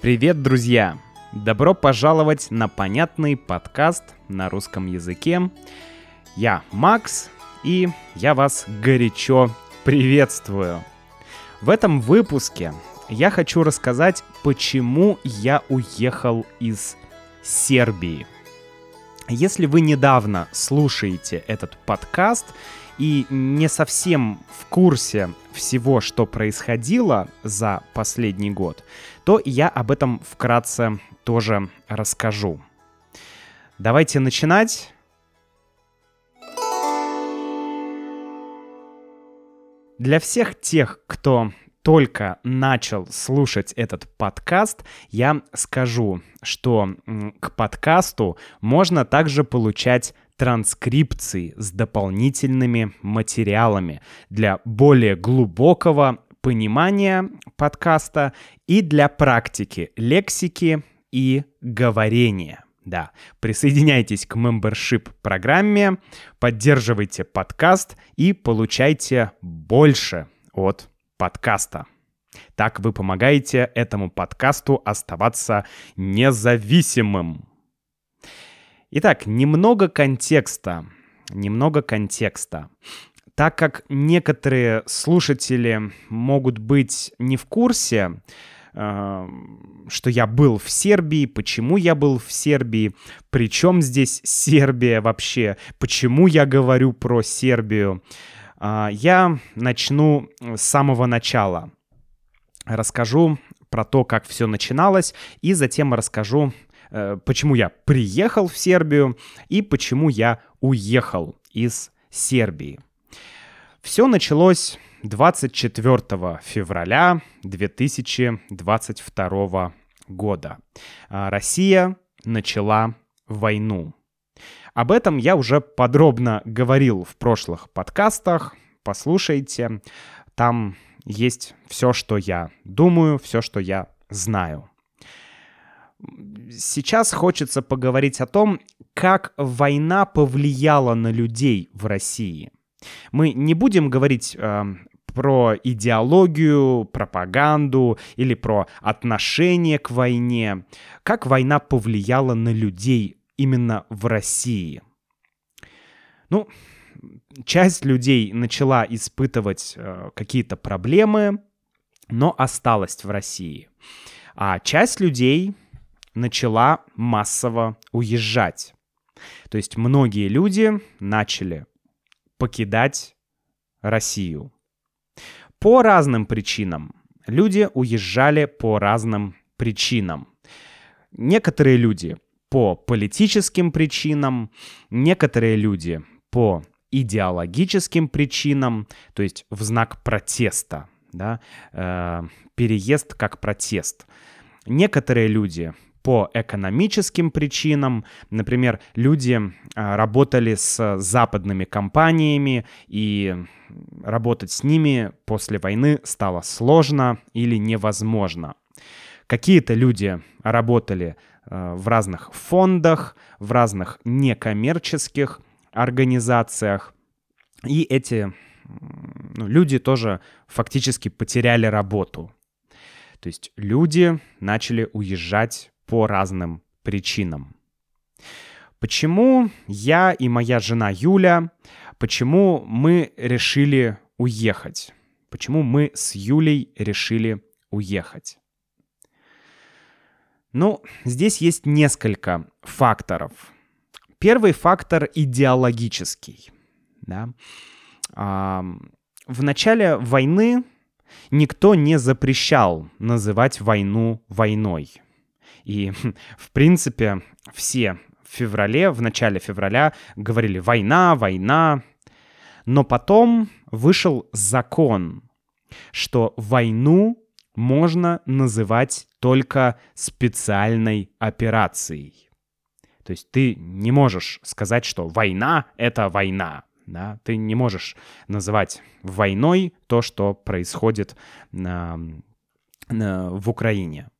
Привет, друзья! Добро пожаловать на понятный подкаст на русском языке. Я Макс, и я вас горячо приветствую. В этом выпуске я хочу рассказать, почему я уехал из Сербии. Если вы недавно слушаете этот подкаст и не совсем в курсе всего, что происходило за последний год, то я об этом вкратце тоже расскажу. Давайте начинать. Для всех тех, кто только начал слушать этот подкаст, я скажу, что к подкасту можно также получать транскрипции с дополнительными материалами для более глубокого понимания подкаста и для практики лексики и говорения. Да, присоединяйтесь к membership программе, поддерживайте подкаст и получайте больше от подкаста. Так вы помогаете этому подкасту оставаться независимым. Итак, немного контекста. Немного контекста. Так как некоторые слушатели могут быть не в курсе, э, что я был в Сербии, почему я был в Сербии, причем здесь Сербия вообще, почему я говорю про Сербию, а, я начну с самого начала. Расскажу про то, как все начиналось, и затем расскажу, э, почему я приехал в Сербию и почему я уехал из Сербии. Все началось 24 февраля 2022 года. А, Россия начала войну. Об этом я уже подробно говорил в прошлых подкастах. Послушайте, там есть все, что я думаю, все, что я знаю. Сейчас хочется поговорить о том, как война повлияла на людей в России. Мы не будем говорить э, про идеологию, пропаганду или про отношение к войне. Как война повлияла на людей именно в России. Ну, часть людей начала испытывать э, какие-то проблемы, но осталась в России. А часть людей начала массово уезжать. То есть многие люди начали покидать Россию. По разным причинам. Люди уезжали по разным причинам. Некоторые люди по политическим причинам, некоторые люди по идеологическим причинам, то есть в знак протеста, да, э, переезд как протест. Некоторые люди по экономическим причинам. Например, люди э, работали с западными компаниями, и работать с ними после войны стало сложно или невозможно. Какие-то люди работали Э, в разных фондах, в разных некоммерческих организациях. И эти ну, люди тоже фактически потеряли работу. То есть люди начали уезжать по разным причинам. Почему я и моя жена Юля, почему мы решили уехать? Почему мы с Юлей решили уехать? Ну, здесь есть несколько факторов. Первый фактор идеологический. Да? А, в начале войны никто не запрещал называть войну войной. И, в принципе, все в феврале, в начале февраля говорили «война, война». Но потом вышел закон, что войну можно называть только специальной операцией. То есть ты не можешь сказать, что война — это война. Да? Ты не можешь называть войной то, что происходит на, на, в Украине.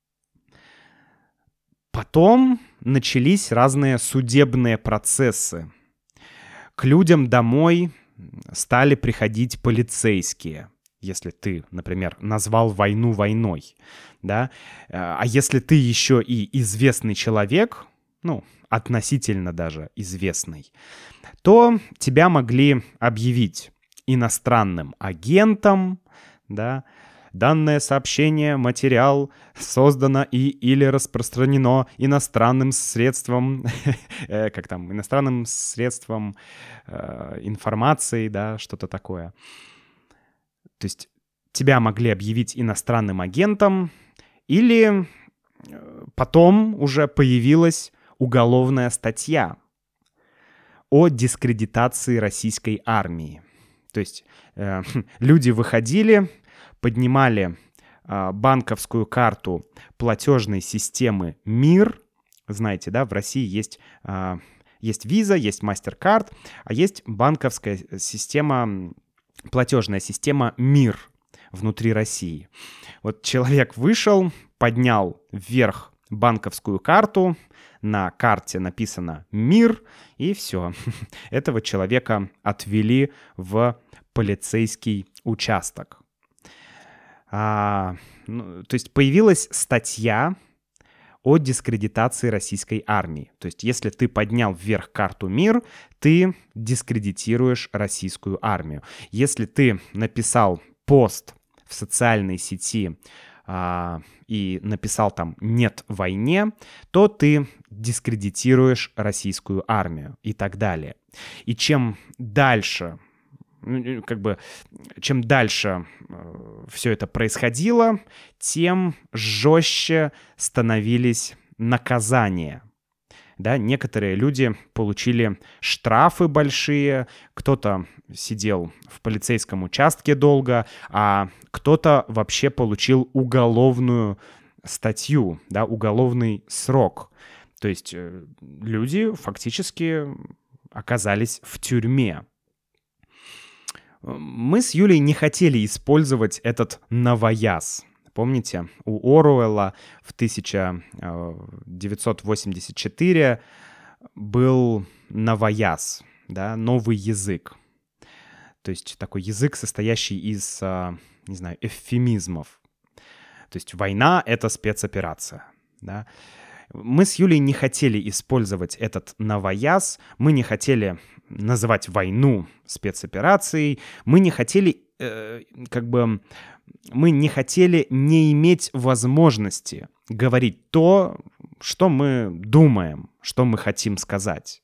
Потом начались разные судебные процессы. К людям домой стали приходить полицейские — если ты, например, назвал войну войной, да, а если ты еще и известный человек, ну, относительно даже известный, то тебя могли объявить иностранным агентом, да, Данное сообщение, материал создано и или распространено иностранным средством, э, как там, иностранным средством э, информации, да, что-то такое. То есть тебя могли объявить иностранным агентом, или э, потом уже появилась уголовная статья о дискредитации российской армии. То есть э, люди выходили, поднимали э, банковскую карту платежной системы МИР. Знаете, да, в России есть, э, есть Visa, есть MasterCard, а есть банковская система, платежная система МИР внутри России. Вот человек вышел, поднял вверх банковскую карту, на карте написано «Мир», и все. Этого человека отвели в полицейский участок. А, ну, то есть появилась статья о дискредитации российской армии. То есть если ты поднял вверх карту «Мир», ты дискредитируешь российскую армию. Если ты написал пост в социальной сети а, и написал там «нет войне», то ты дискредитируешь российскую армию и так далее. И чем дальше как бы, чем дальше э, все это происходило, тем жестче становились наказания. Да, некоторые люди получили штрафы большие, кто-то сидел в полицейском участке долго, а кто-то вообще получил уголовную статью, да, уголовный срок. То есть э, люди фактически оказались в тюрьме. Мы с Юлей не хотели использовать этот новояз. Помните, у Оруэлла в 1984 э, был новояз, да, новый язык. То есть такой язык, состоящий из, э, не знаю, эвфемизмов. То есть война — это спецоперация, да. Мы с Юлей не хотели использовать этот новояз, мы не хотели называть войну спецоперацией, мы не хотели, э, как бы, мы не хотели не иметь возможности говорить то, что мы думаем, что мы хотим сказать.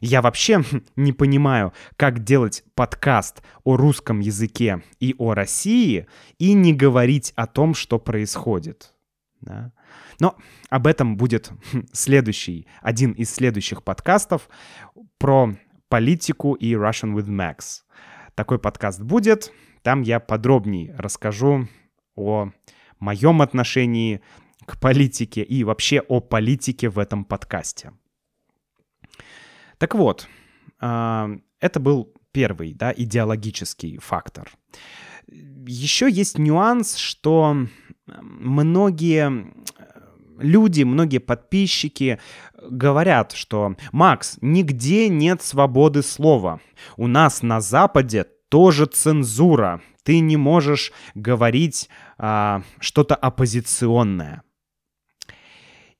Я вообще не понимаю, как делать подкаст о русском языке и о России и не говорить о том, что происходит. Да? Но об этом будет следующий, один из следующих подкастов про политику и Russian with Max. Такой подкаст будет. Там я подробнее расскажу о моем отношении к политике и вообще о политике в этом подкасте. Так вот, а, это был первый, да, идеологический фактор. Еще есть нюанс, что многие люди, многие подписчики говорят, что «Макс, нигде нет свободы слова. У нас на Западе тоже цензура. Ты не можешь говорить а, что-то оппозиционное».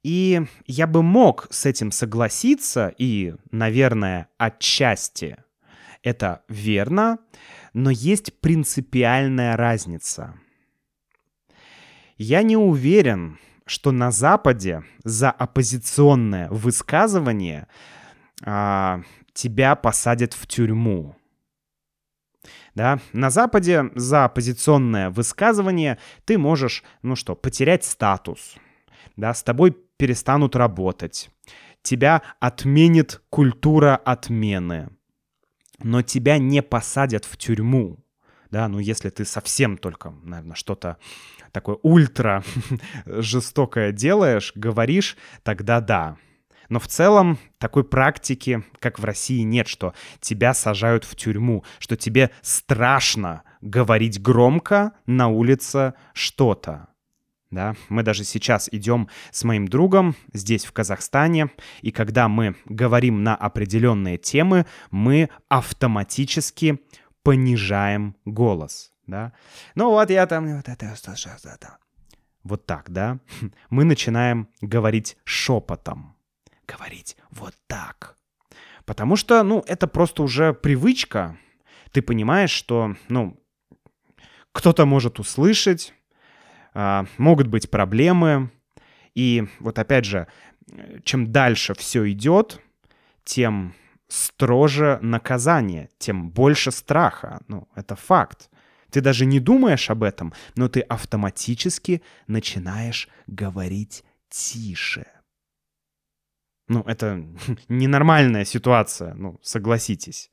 И я бы мог с этим согласиться, и, наверное, отчасти это верно, но есть принципиальная разница. Я не уверен, что на Западе за оппозиционное высказывание а, тебя посадят в тюрьму. Да? На Западе за оппозиционное высказывание ты можешь, ну что, потерять статус. Да? С тобой перестанут работать. Тебя отменит культура отмены. Но тебя не посадят в тюрьму. Да, ну если ты совсем только, наверное, что-то такое ультра жестокое делаешь, говоришь, тогда да. Но в целом такой практики, как в России, нет, что тебя сажают в тюрьму, что тебе страшно говорить громко на улице что-то. Да, мы даже сейчас идем с моим другом здесь, в Казахстане, и когда мы говорим на определенные темы, мы автоматически понижаем голос да. Ну вот я там, вот это, это. Вот так, да. Мы начинаем говорить шепотом. Говорить вот так. Потому что, ну, это просто уже привычка. Ты понимаешь, что, ну, кто-то может услышать, а, могут быть проблемы. И вот опять же, чем дальше все идет, тем строже наказание, тем больше страха. Ну, это факт. Ты даже не думаешь об этом, но ты автоматически начинаешь говорить тише. Ну, это ненормальная ситуация, ну, согласитесь.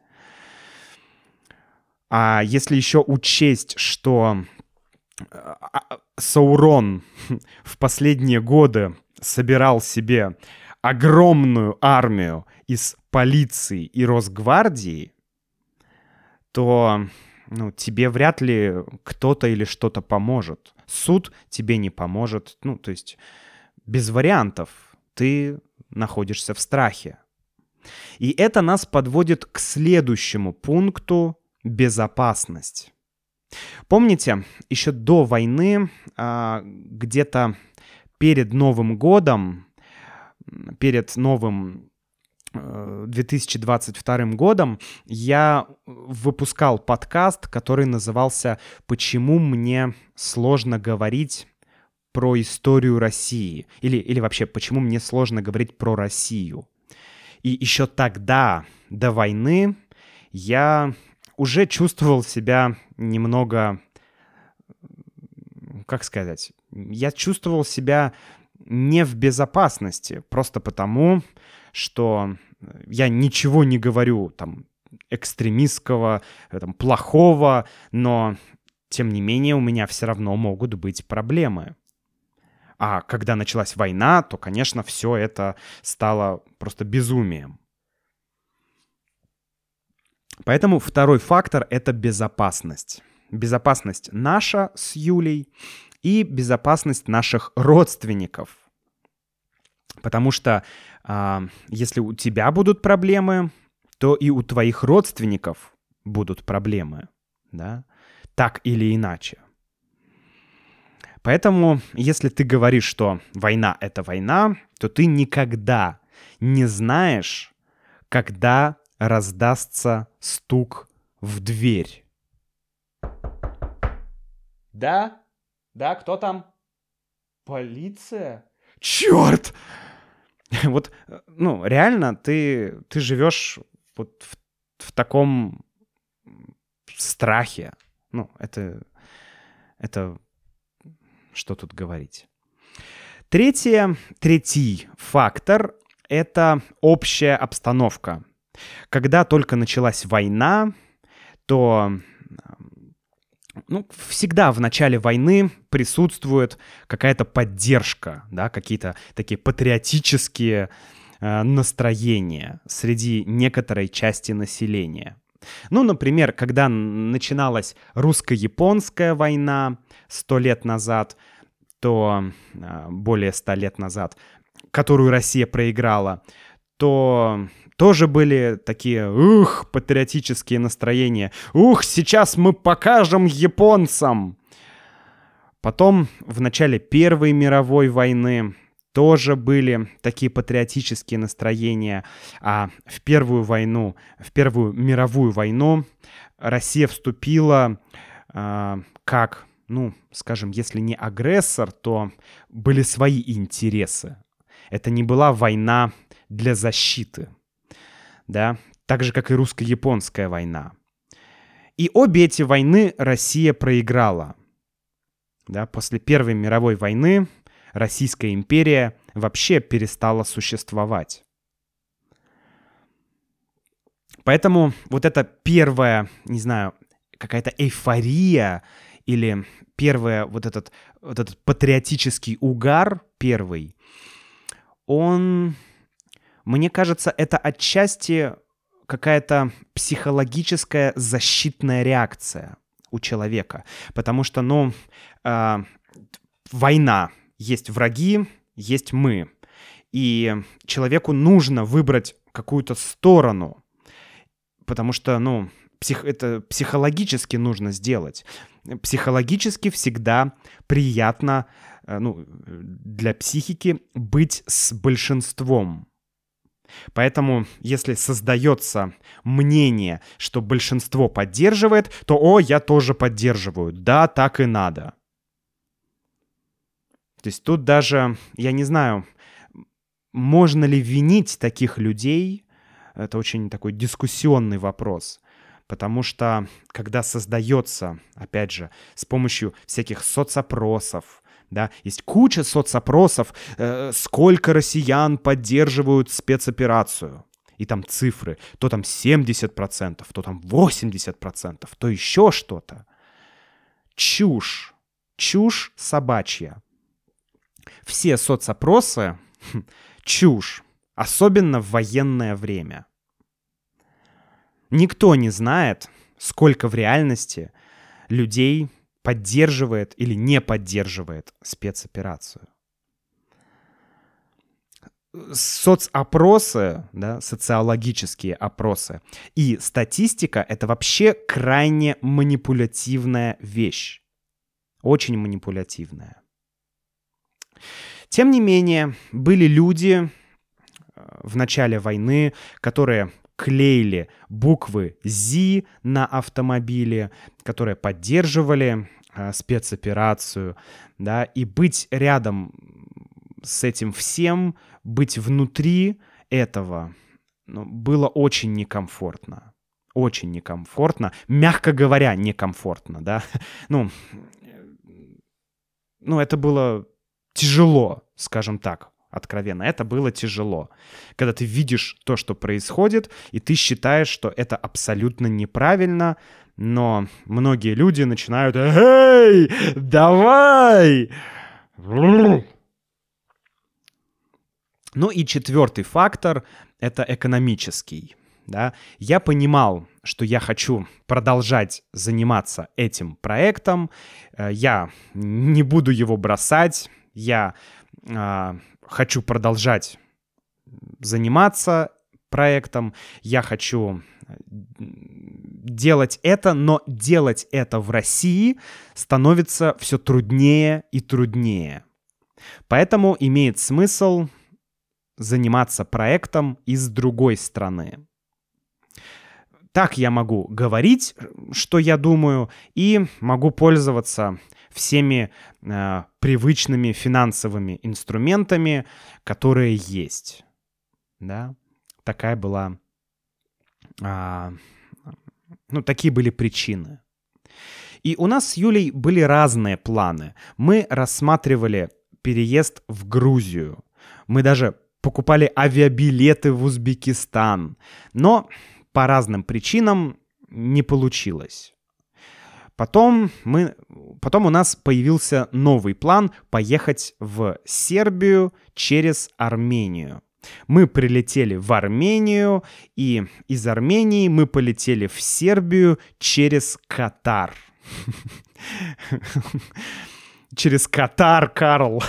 А если еще учесть, что а, а, Саурон в последние годы собирал себе огромную армию из полиции и Росгвардии, то ну, тебе вряд ли кто-то или что-то поможет. Суд тебе не поможет. Ну, то есть без вариантов. Ты находишься в страхе. И это нас подводит к следующему пункту безопасность. Помните, еще до войны, а, где-то перед Новым годом, перед новым 2022 э, годом я выпускал подкаст, который назывался «Почему мне сложно говорить про историю России?» или, или вообще «Почему мне сложно говорить про Россию?» И еще тогда, до войны, я уже чувствовал себя немного, как сказать, я чувствовал себя не в безопасности, просто потому, что я ничего не говорю там экстремистского, э, там, плохого, но тем не менее у меня все равно могут быть проблемы. А когда началась война, то, конечно, все это стало просто безумием. Поэтому второй фактор — это безопасность. Безопасность наша с Юлей и безопасность наших родственников. Потому что э, если у тебя будут проблемы, то и у твоих родственников будут проблемы, да, так или иначе. Поэтому, если ты говоришь, что война — это война, то ты никогда не знаешь, когда раздастся стук в дверь. Да? Да, кто там? Полиция? Черт! Вот, ну, реально, ты, ты живешь вот в, в таком страхе. Ну, это, это что тут говорить. Третье, третий фактор — это общая обстановка. Когда только началась война, то ну, всегда в начале войны присутствует какая-то поддержка, да, какие-то такие патриотические э, настроения среди некоторой части населения. Ну, например, когда начиналась русско-японская война сто лет назад, то э, более ста лет назад, которую Россия проиграла, то тоже были такие, ух, патриотические настроения. Ух, сейчас мы покажем японцам. Потом в начале Первой мировой войны тоже были такие патриотические настроения. А в Первую войну, в Первую мировую войну Россия вступила э, как, ну, скажем, если не агрессор, то были свои интересы. Это не была война для защиты да, так же, как и русско-японская война. И обе эти войны Россия проиграла. Да, после Первой мировой войны Российская империя вообще перестала существовать. Поэтому вот эта первая, не знаю, какая-то эйфория или первая вот этот, вот этот патриотический угар первый, он мне кажется, это отчасти какая-то психологическая защитная реакция у человека. Потому что, ну, э, война, есть враги, есть мы. И человеку нужно выбрать какую-то сторону. Потому что, ну, псих, это психологически нужно сделать. Психологически всегда приятно э, ну, для психики быть с большинством. Поэтому, если создается мнение, что большинство поддерживает, то «О, я тоже поддерживаю». Да, так и надо. То есть тут даже, я не знаю, можно ли винить таких людей, это очень такой дискуссионный вопрос. Потому что когда создается, опять же, с помощью всяких соцопросов, да, есть куча соцопросов, э, сколько россиян поддерживают спецоперацию. И там цифры, то там 70%, то там 80%, то еще что-то. Чушь. Чушь собачья. Все соцопросы — чушь, особенно в военное время. Никто не знает, сколько в реальности людей поддерживает или не поддерживает спецоперацию. Соцопросы, да, социологические опросы и статистика — это вообще крайне манипулятивная вещь. Очень манипулятивная. Тем не менее, были люди э, в начале войны, которые клеили буквы «ЗИ» на автомобиле, которые поддерживали спецоперацию, да, и быть рядом с этим всем, быть внутри этого, ну, было очень некомфортно. Очень некомфортно, мягко говоря, некомфортно, да. Ну, ну, это было тяжело, скажем так, откровенно. Это было тяжело. Когда ты видишь то, что происходит, и ты считаешь, что это абсолютно неправильно, но многие люди начинают «Эй, давай!» Ну и четвертый фактор — это экономический. Да? Я понимал, что я хочу продолжать заниматься этим проектом, э, я не буду его бросать, я а, хочу продолжать заниматься проектом, я хочу делать это, но делать это в России становится все труднее и труднее. Поэтому имеет смысл заниматься проектом из другой страны. Так я могу говорить, что я думаю, и могу пользоваться всеми э, привычными финансовыми инструментами, которые есть. Да? Такая была... Э, ну, такие были причины. И у нас с Юлей были разные планы. Мы рассматривали переезд в Грузию. Мы даже покупали авиабилеты в Узбекистан. Но по разным причинам не получилось. Потом, мы, потом у нас появился новый план поехать в Сербию через Армению. Мы прилетели в Армению, и из Армении мы полетели в Сербию через Катар. Через Катар, Карл.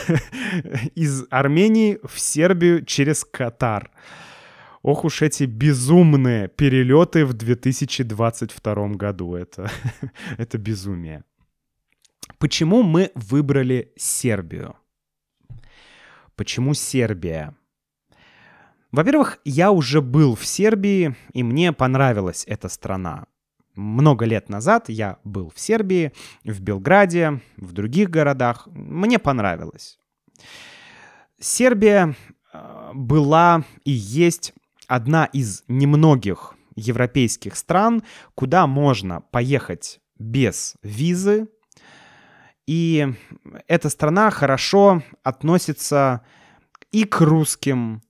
Из Армении в Сербию через Катар. Ох уж эти безумные перелеты в 2022 году. Это, это безумие. Почему мы выбрали Сербию? Почему Сербия? Во-первых, я уже был в Сербии, и мне понравилась эта страна. Много лет назад я был в Сербии, в Белграде, в других городах. Мне понравилось. Сербия э, была и есть одна из немногих европейских стран, куда можно поехать без визы. И эта страна хорошо относится и к русским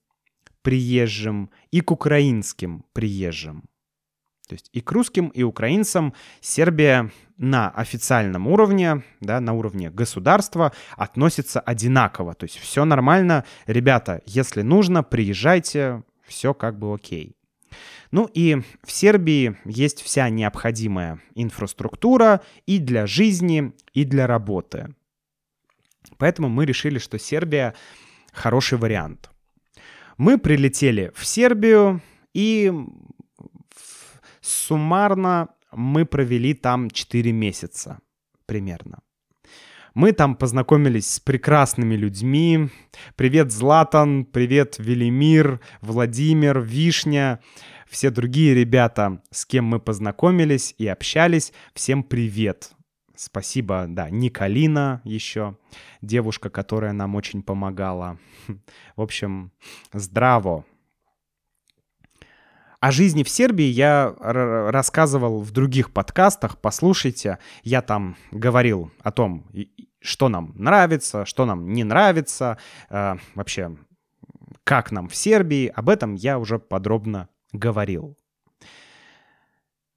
приезжим, и к украинским приезжим. То есть и к русским, и украинцам Сербия на официальном уровне, да, на уровне государства относится одинаково. То есть все нормально. Ребята, если нужно, приезжайте, все как бы окей. Ну и в Сербии есть вся необходимая инфраструктура и для жизни, и для работы. Поэтому мы решили, что Сербия хороший вариант. Мы прилетели в Сербию и суммарно мы провели там 4 месяца примерно. Мы там познакомились с прекрасными людьми. Привет, Златан, привет, Велимир, Владимир, Вишня, все другие ребята, с кем мы познакомились и общались. Всем привет. Спасибо, да, Николина еще, девушка, которая нам очень помогала. В общем, здраво. О жизни в Сербии я рассказывал в других подкастах, послушайте. Я там говорил о том, что нам нравится, что нам не нравится, э, вообще, как нам в Сербии. Об этом я уже подробно говорил.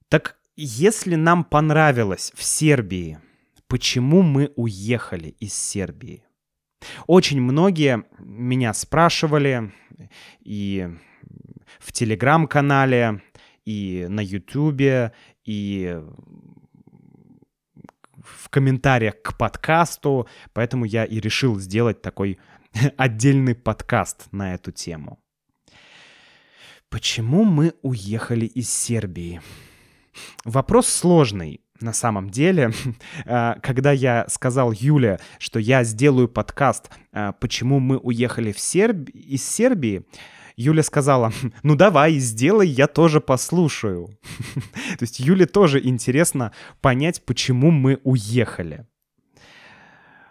Так если нам понравилось в Сербии, почему мы уехали из Сербии? Очень многие меня спрашивали и в телеграм-канале, и на ютубе, и в комментариях к подкасту, поэтому я и решил сделать такой отдельный подкаст на эту тему. Почему мы уехали из Сербии? Вопрос сложный. На самом деле, а, когда я сказал Юле, что я сделаю подкаст а, «Почему мы уехали в Серб... из Сербии», Юля сказала, ну давай, сделай, я тоже послушаю. То есть Юле тоже интересно понять, почему мы уехали.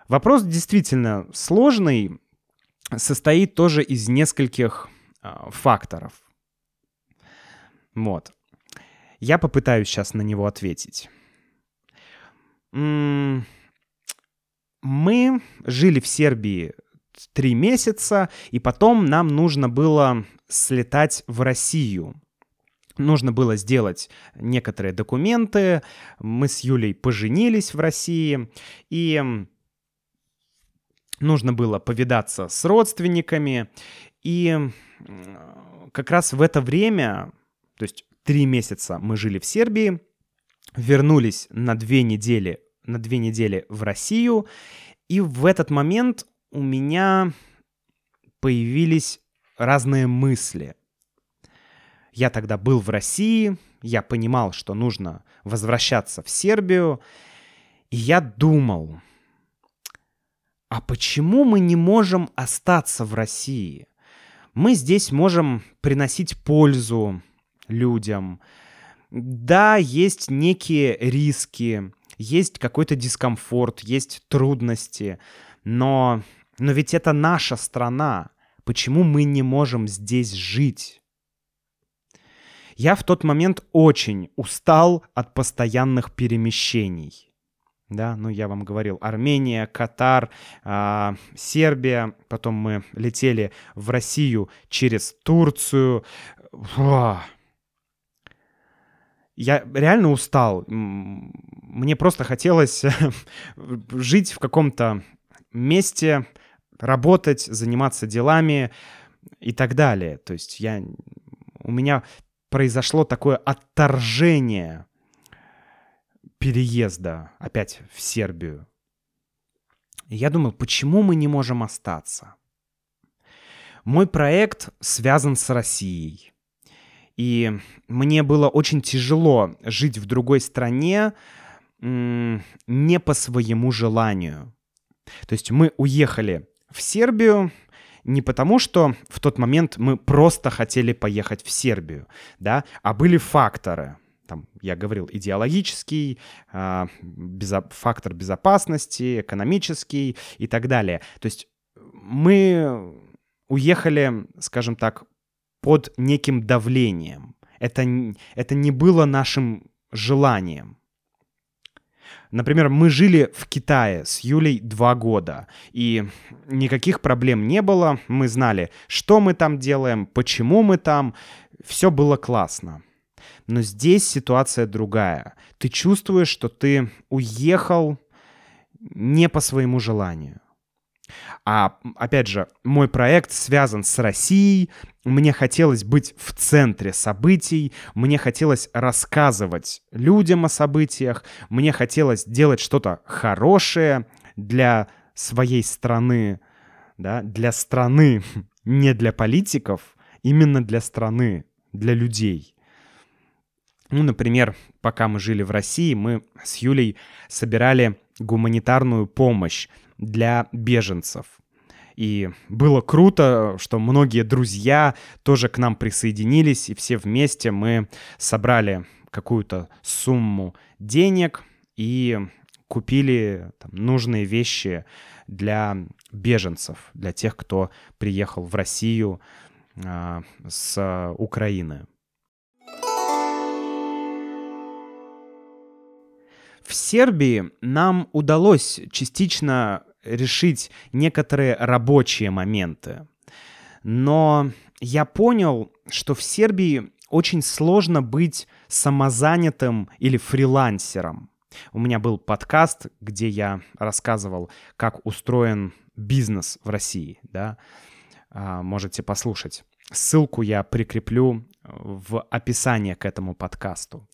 Вопрос действительно сложный, состоит тоже из нескольких э, факторов. Вот. Я попытаюсь сейчас на него ответить. Мы жили в Сербии три месяца, и потом нам нужно было слетать в Россию. Нужно было сделать некоторые документы. Мы с Юлей поженились в России, и нужно было повидаться с родственниками. И как раз в это время, то есть три месяца мы жили в Сербии, вернулись на две недели, на две недели в Россию, и в этот момент у меня появились разные мысли. Я тогда был в России, я понимал, что нужно возвращаться в Сербию, и я думал, а почему мы не можем остаться в России? Мы здесь можем приносить пользу людям. Да, есть некие риски, есть какой-то дискомфорт, есть трудности, но но ведь это наша страна. Почему мы не можем здесь жить? Я в тот момент очень устал от постоянных перемещений. Да, ну я вам говорил, Армения, Катар, э, Сербия, потом мы летели в Россию через Турцию. Фу. Я реально устал. Мне просто хотелось жить в каком-то месте, работать, заниматься делами и так далее. То есть я, у меня произошло такое отторжение переезда опять в Сербию. И я думал, почему мы не можем остаться? Мой проект связан с Россией. И мне было очень тяжело жить в другой стране не по своему желанию. То есть мы уехали в Сербию не потому, что в тот момент мы просто хотели поехать в Сербию, да, а были факторы. Там, я говорил, идеологический, э, безо- фактор безопасности, экономический и так далее. То есть мы уехали, скажем так, под неким давлением. Это, это не было нашим желанием. Например, мы жили в Китае с Юлей два года, и никаких проблем не было. Мы знали, что мы там делаем, почему мы там. Все было классно. Но здесь ситуация другая. Ты чувствуешь, что ты уехал не по своему желанию. А опять же, мой проект связан с Россией. Мне хотелось быть в центре событий, мне хотелось рассказывать людям о событиях, мне хотелось делать что-то хорошее для своей страны, да, для страны, не для политиков, именно для страны, для людей. Ну, например, пока мы жили в России, мы с Юлей собирали гуманитарную помощь для беженцев. И было круто, что многие друзья тоже к нам присоединились, и все вместе мы собрали какую-то сумму денег и купили там, нужные вещи для беженцев, для тех, кто приехал в Россию э, с Украины. В Сербии нам удалось частично решить некоторые рабочие моменты. Но я понял, что в Сербии очень сложно быть самозанятым или фрилансером. У меня был подкаст, где я рассказывал, как устроен бизнес в России, да, а, можете послушать. Ссылку я прикреплю в описании к этому подкасту.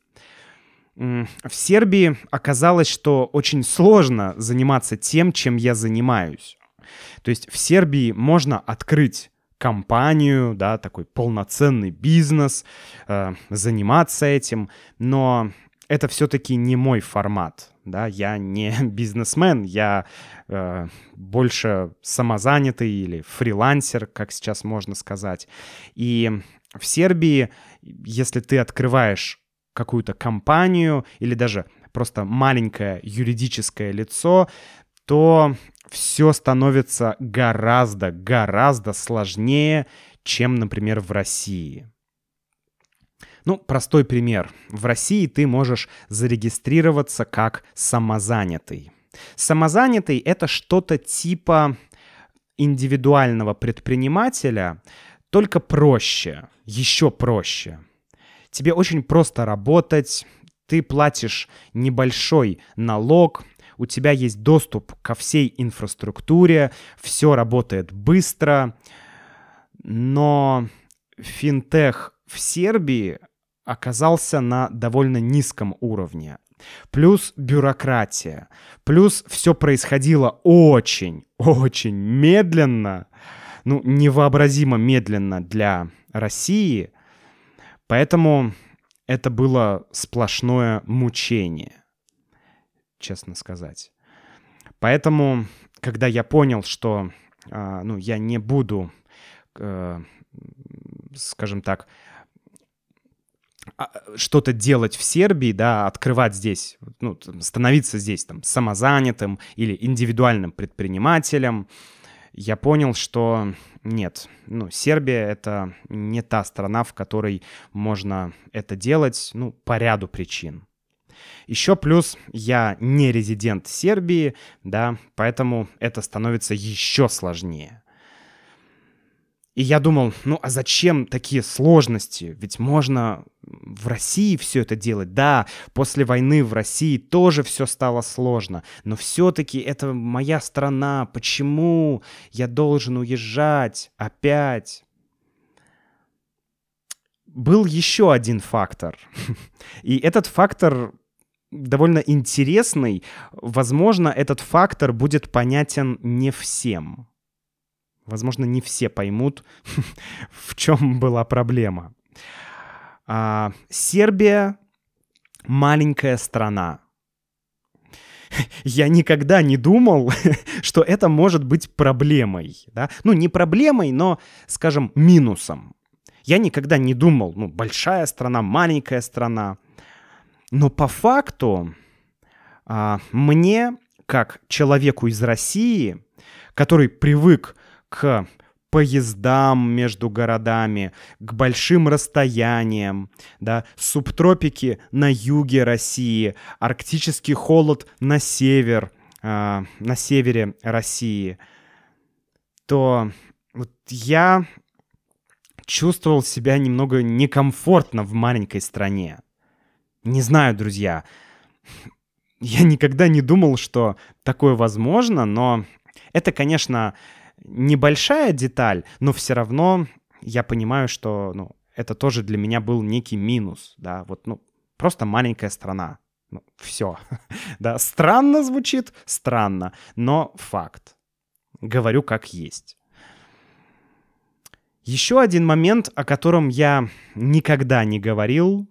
В Сербии оказалось, что очень сложно заниматься тем, чем я занимаюсь. То есть в Сербии можно открыть компанию, да, такой полноценный бизнес, э, заниматься этим, но это все-таки не мой формат, да, я не бизнесмен, я э, больше самозанятый или фрилансер, как сейчас можно сказать. И в Сербии, если ты открываешь какую-то компанию или даже просто маленькое юридическое лицо, то все становится гораздо, гораздо сложнее, чем, например, в России. Ну, простой пример. В России ты можешь зарегистрироваться как самозанятый. Самозанятый — это что-то типа индивидуального предпринимателя, только проще, еще проще. Тебе очень просто работать, ты платишь небольшой налог, у тебя есть доступ ко всей инфраструктуре, все работает быстро, но финтех в Сербии оказался на довольно низком уровне. Плюс бюрократия. Плюс все происходило очень, очень медленно. Ну, невообразимо медленно для России. Поэтому это было сплошное мучение, честно сказать. Поэтому, когда я понял, что э, ну, я не буду, э, скажем так, а, что-то делать в Сербии, да, открывать здесь, ну, становиться здесь там самозанятым или индивидуальным предпринимателем, я понял, что нет, ну, Сербия — это не та страна, в которой можно это делать, ну, по ряду причин. Еще плюс я не резидент Сербии, да, поэтому это становится еще сложнее. И я думал, ну а зачем такие сложности? Ведь можно в России все это делать. Да, после войны в России тоже все стало сложно, но все-таки это моя страна. Почему я должен уезжать опять? Был еще один фактор. И этот фактор довольно интересный. Возможно, этот фактор будет понятен не всем. Возможно, не все поймут, в чем была проблема. А, Сербия маленькая страна. Я никогда не думал, что это может быть проблемой. Да? Ну, не проблемой, но, скажем, минусом. Я никогда не думал, ну, большая страна, маленькая страна. Но по факту а, мне, как человеку из России, который привык к поездам между городами, к большим расстояниям, да, субтропики на юге России, арктический холод на север, э, на севере России, то вот я чувствовал себя немного некомфортно в маленькой стране. Не знаю, друзья, я никогда не думал, что такое возможно, но это, конечно, небольшая деталь, но все равно я понимаю, что ну, это тоже для меня был некий минус, да, вот, ну, просто маленькая страна, ну, все, да, странно звучит, странно, но факт, говорю как есть. Еще один момент, о котором я никогда не говорил,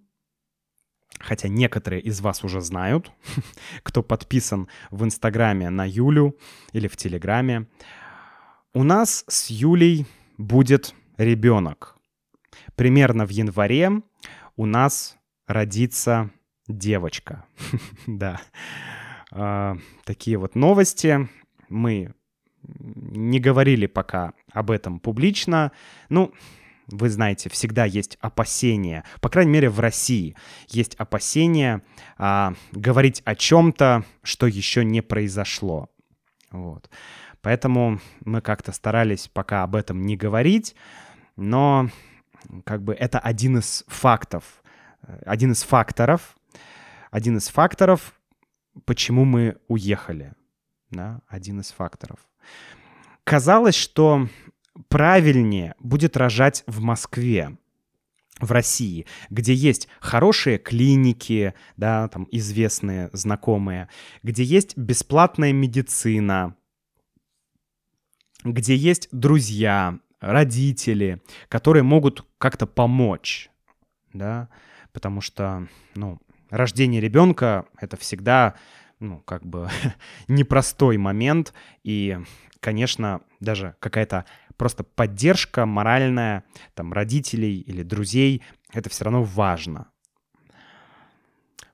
хотя некоторые из вас уже знают, кто подписан в Инстаграме на Юлю или в Телеграме, у нас с Юлей будет ребенок. Примерно в январе у нас родится девочка. да. А, такие вот новости. Мы не говорили пока об этом публично. Ну, вы знаете, всегда есть опасения, по крайней мере в России есть опасения а, говорить о чем-то, что еще не произошло. Вот. Поэтому мы как-то старались пока об этом не говорить, но как бы это один из фактов, один из факторов, один из факторов, почему мы уехали. Да, один из факторов. Казалось, что правильнее будет рожать в Москве, в России, где есть хорошие клиники, да, там известные, знакомые, где есть бесплатная медицина, где есть друзья, родители, которые могут как-то помочь, да, потому что, ну, рождение ребенка — это всегда, ну, как бы непростой момент, и, конечно, даже какая-то просто поддержка моральная там родителей или друзей, это все равно важно.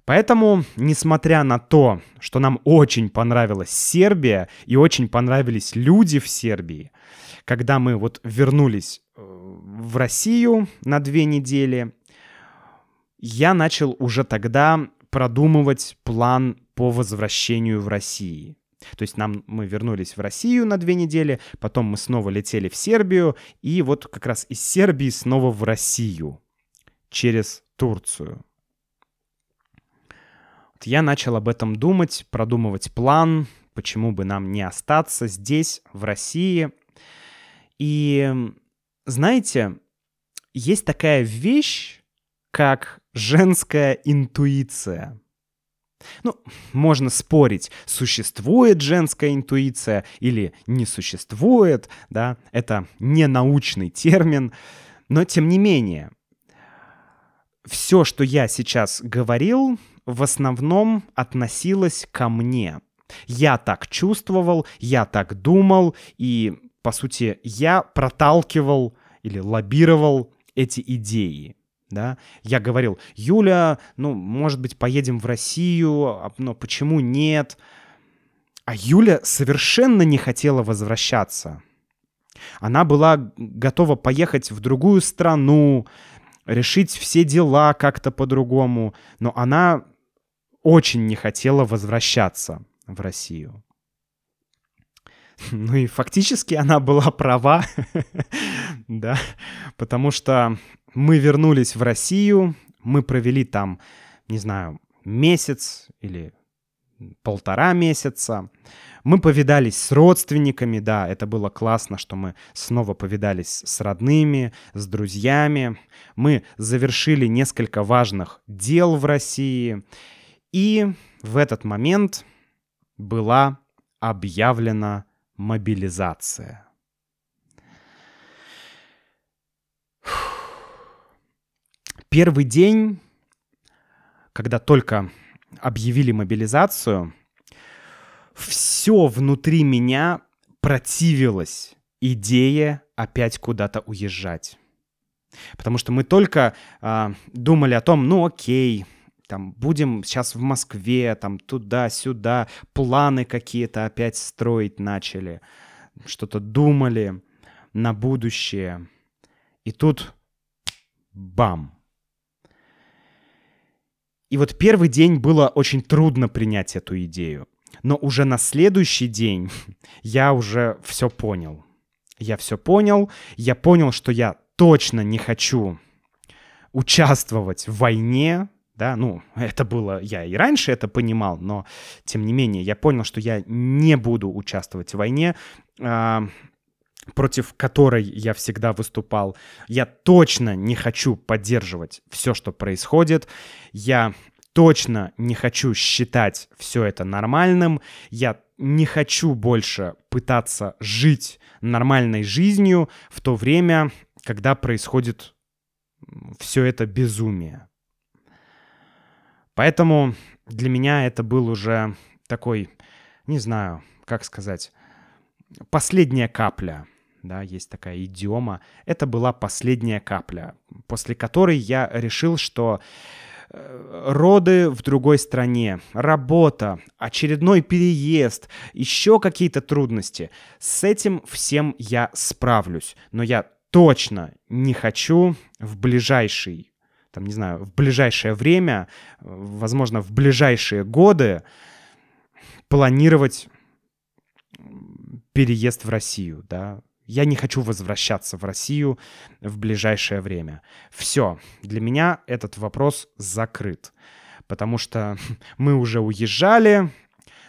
Поэтому, несмотря на то, что нам очень понравилась Сербия и очень понравились люди в Сербии, когда мы вот вернулись э, в Россию на две недели, я начал уже тогда продумывать план по возвращению в Россию. То есть нам мы вернулись в Россию на две недели, потом мы снова летели в Сербию, и вот как раз из Сербии снова в Россию через Турцию. Я начал об этом думать, продумывать план, почему бы нам не остаться здесь, в России. И знаете, есть такая вещь, как женская интуиция. Ну, можно спорить, существует женская интуиция или не существует, да, это не научный термин, но тем не менее, все, что я сейчас говорил, в основном относилось ко мне. Я так чувствовал, я так думал, и, по сути, я проталкивал или лоббировал эти идеи да, я говорил, Юля, ну, может быть, поедем в Россию, а, но почему нет? А Юля совершенно не хотела возвращаться. Она была готова поехать в другую страну, решить все дела как-то по-другому, но она очень не хотела возвращаться в Россию. Ну и фактически она была права, да, потому что мы вернулись в Россию, мы провели там, не знаю, месяц или полтора месяца. Мы повидались с родственниками, да, это было классно, что мы снова повидались с родными, с друзьями. Мы завершили несколько важных дел в России. И в этот момент была объявлена мобилизация. Первый день, когда только объявили мобилизацию, все внутри меня противилось идее опять куда-то уезжать. Потому что мы только э, думали о том, ну окей, там будем сейчас в Москве, там туда-сюда, планы какие-то опять строить начали, что-то думали на будущее. И тут бам! И вот первый день было очень трудно принять эту идею. Но уже на следующий день я уже все понял. Я все понял. Я понял, что я точно не хочу участвовать в войне. Да, ну, это было, я и раньше это понимал, но тем не менее, я понял, что я не буду участвовать в войне. А, против которой я всегда выступал. Я точно не хочу поддерживать все, что происходит. Я точно не хочу считать все это нормальным. Я не хочу больше пытаться жить нормальной жизнью в то время, когда происходит все это безумие. Поэтому для меня это был уже такой, не знаю, как сказать, последняя капля. Да, есть такая идиома. Это была последняя капля, после которой я решил, что э, роды в другой стране, работа, очередной переезд, еще какие-то трудности. С этим всем я справлюсь. Но я точно не хочу в ближайший, там, не знаю, в ближайшее время, возможно, в ближайшие годы планировать переезд в Россию, да. Я не хочу возвращаться в Россию в ближайшее время. Все, для меня этот вопрос закрыт, потому что мы уже уезжали,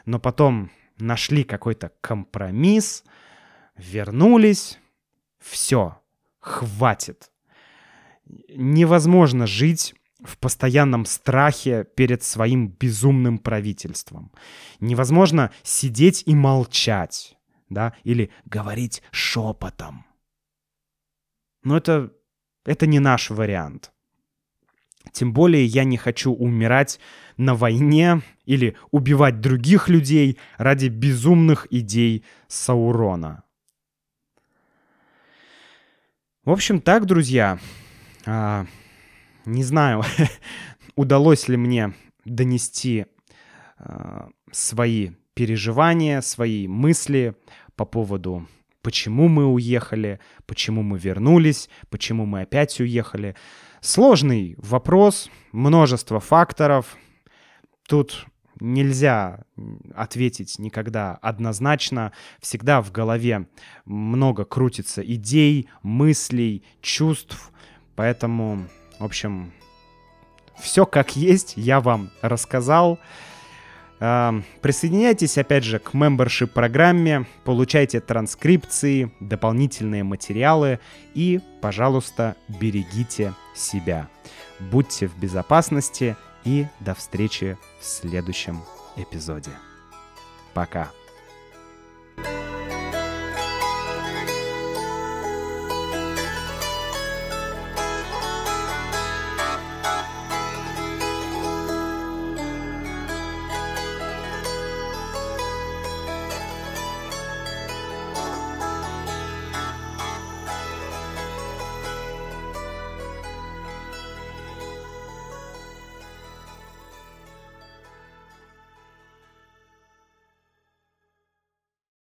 но потом нашли какой-то компромисс, вернулись, все, хватит. Невозможно жить в постоянном страхе перед своим безумным правительством. Невозможно сидеть и молчать, да, или говорить шепотом. Но это, это не наш вариант. Тем более я не хочу умирать на войне или убивать других людей ради безумных идей Саурона. В общем, так, друзья. А, не знаю, удалось ли мне донести а, свои переживания, свои мысли по поводу, почему мы уехали, почему мы вернулись, почему мы опять уехали. Сложный вопрос, множество факторов. Тут нельзя ответить никогда однозначно. Всегда в голове много крутится идей, мыслей, чувств. Поэтому, в общем, все как есть, я вам рассказал. Присоединяйтесь, опять же, к membership программе, получайте транскрипции, дополнительные материалы и, пожалуйста, берегите себя. Будьте в безопасности и до встречи в следующем эпизоде. Пока.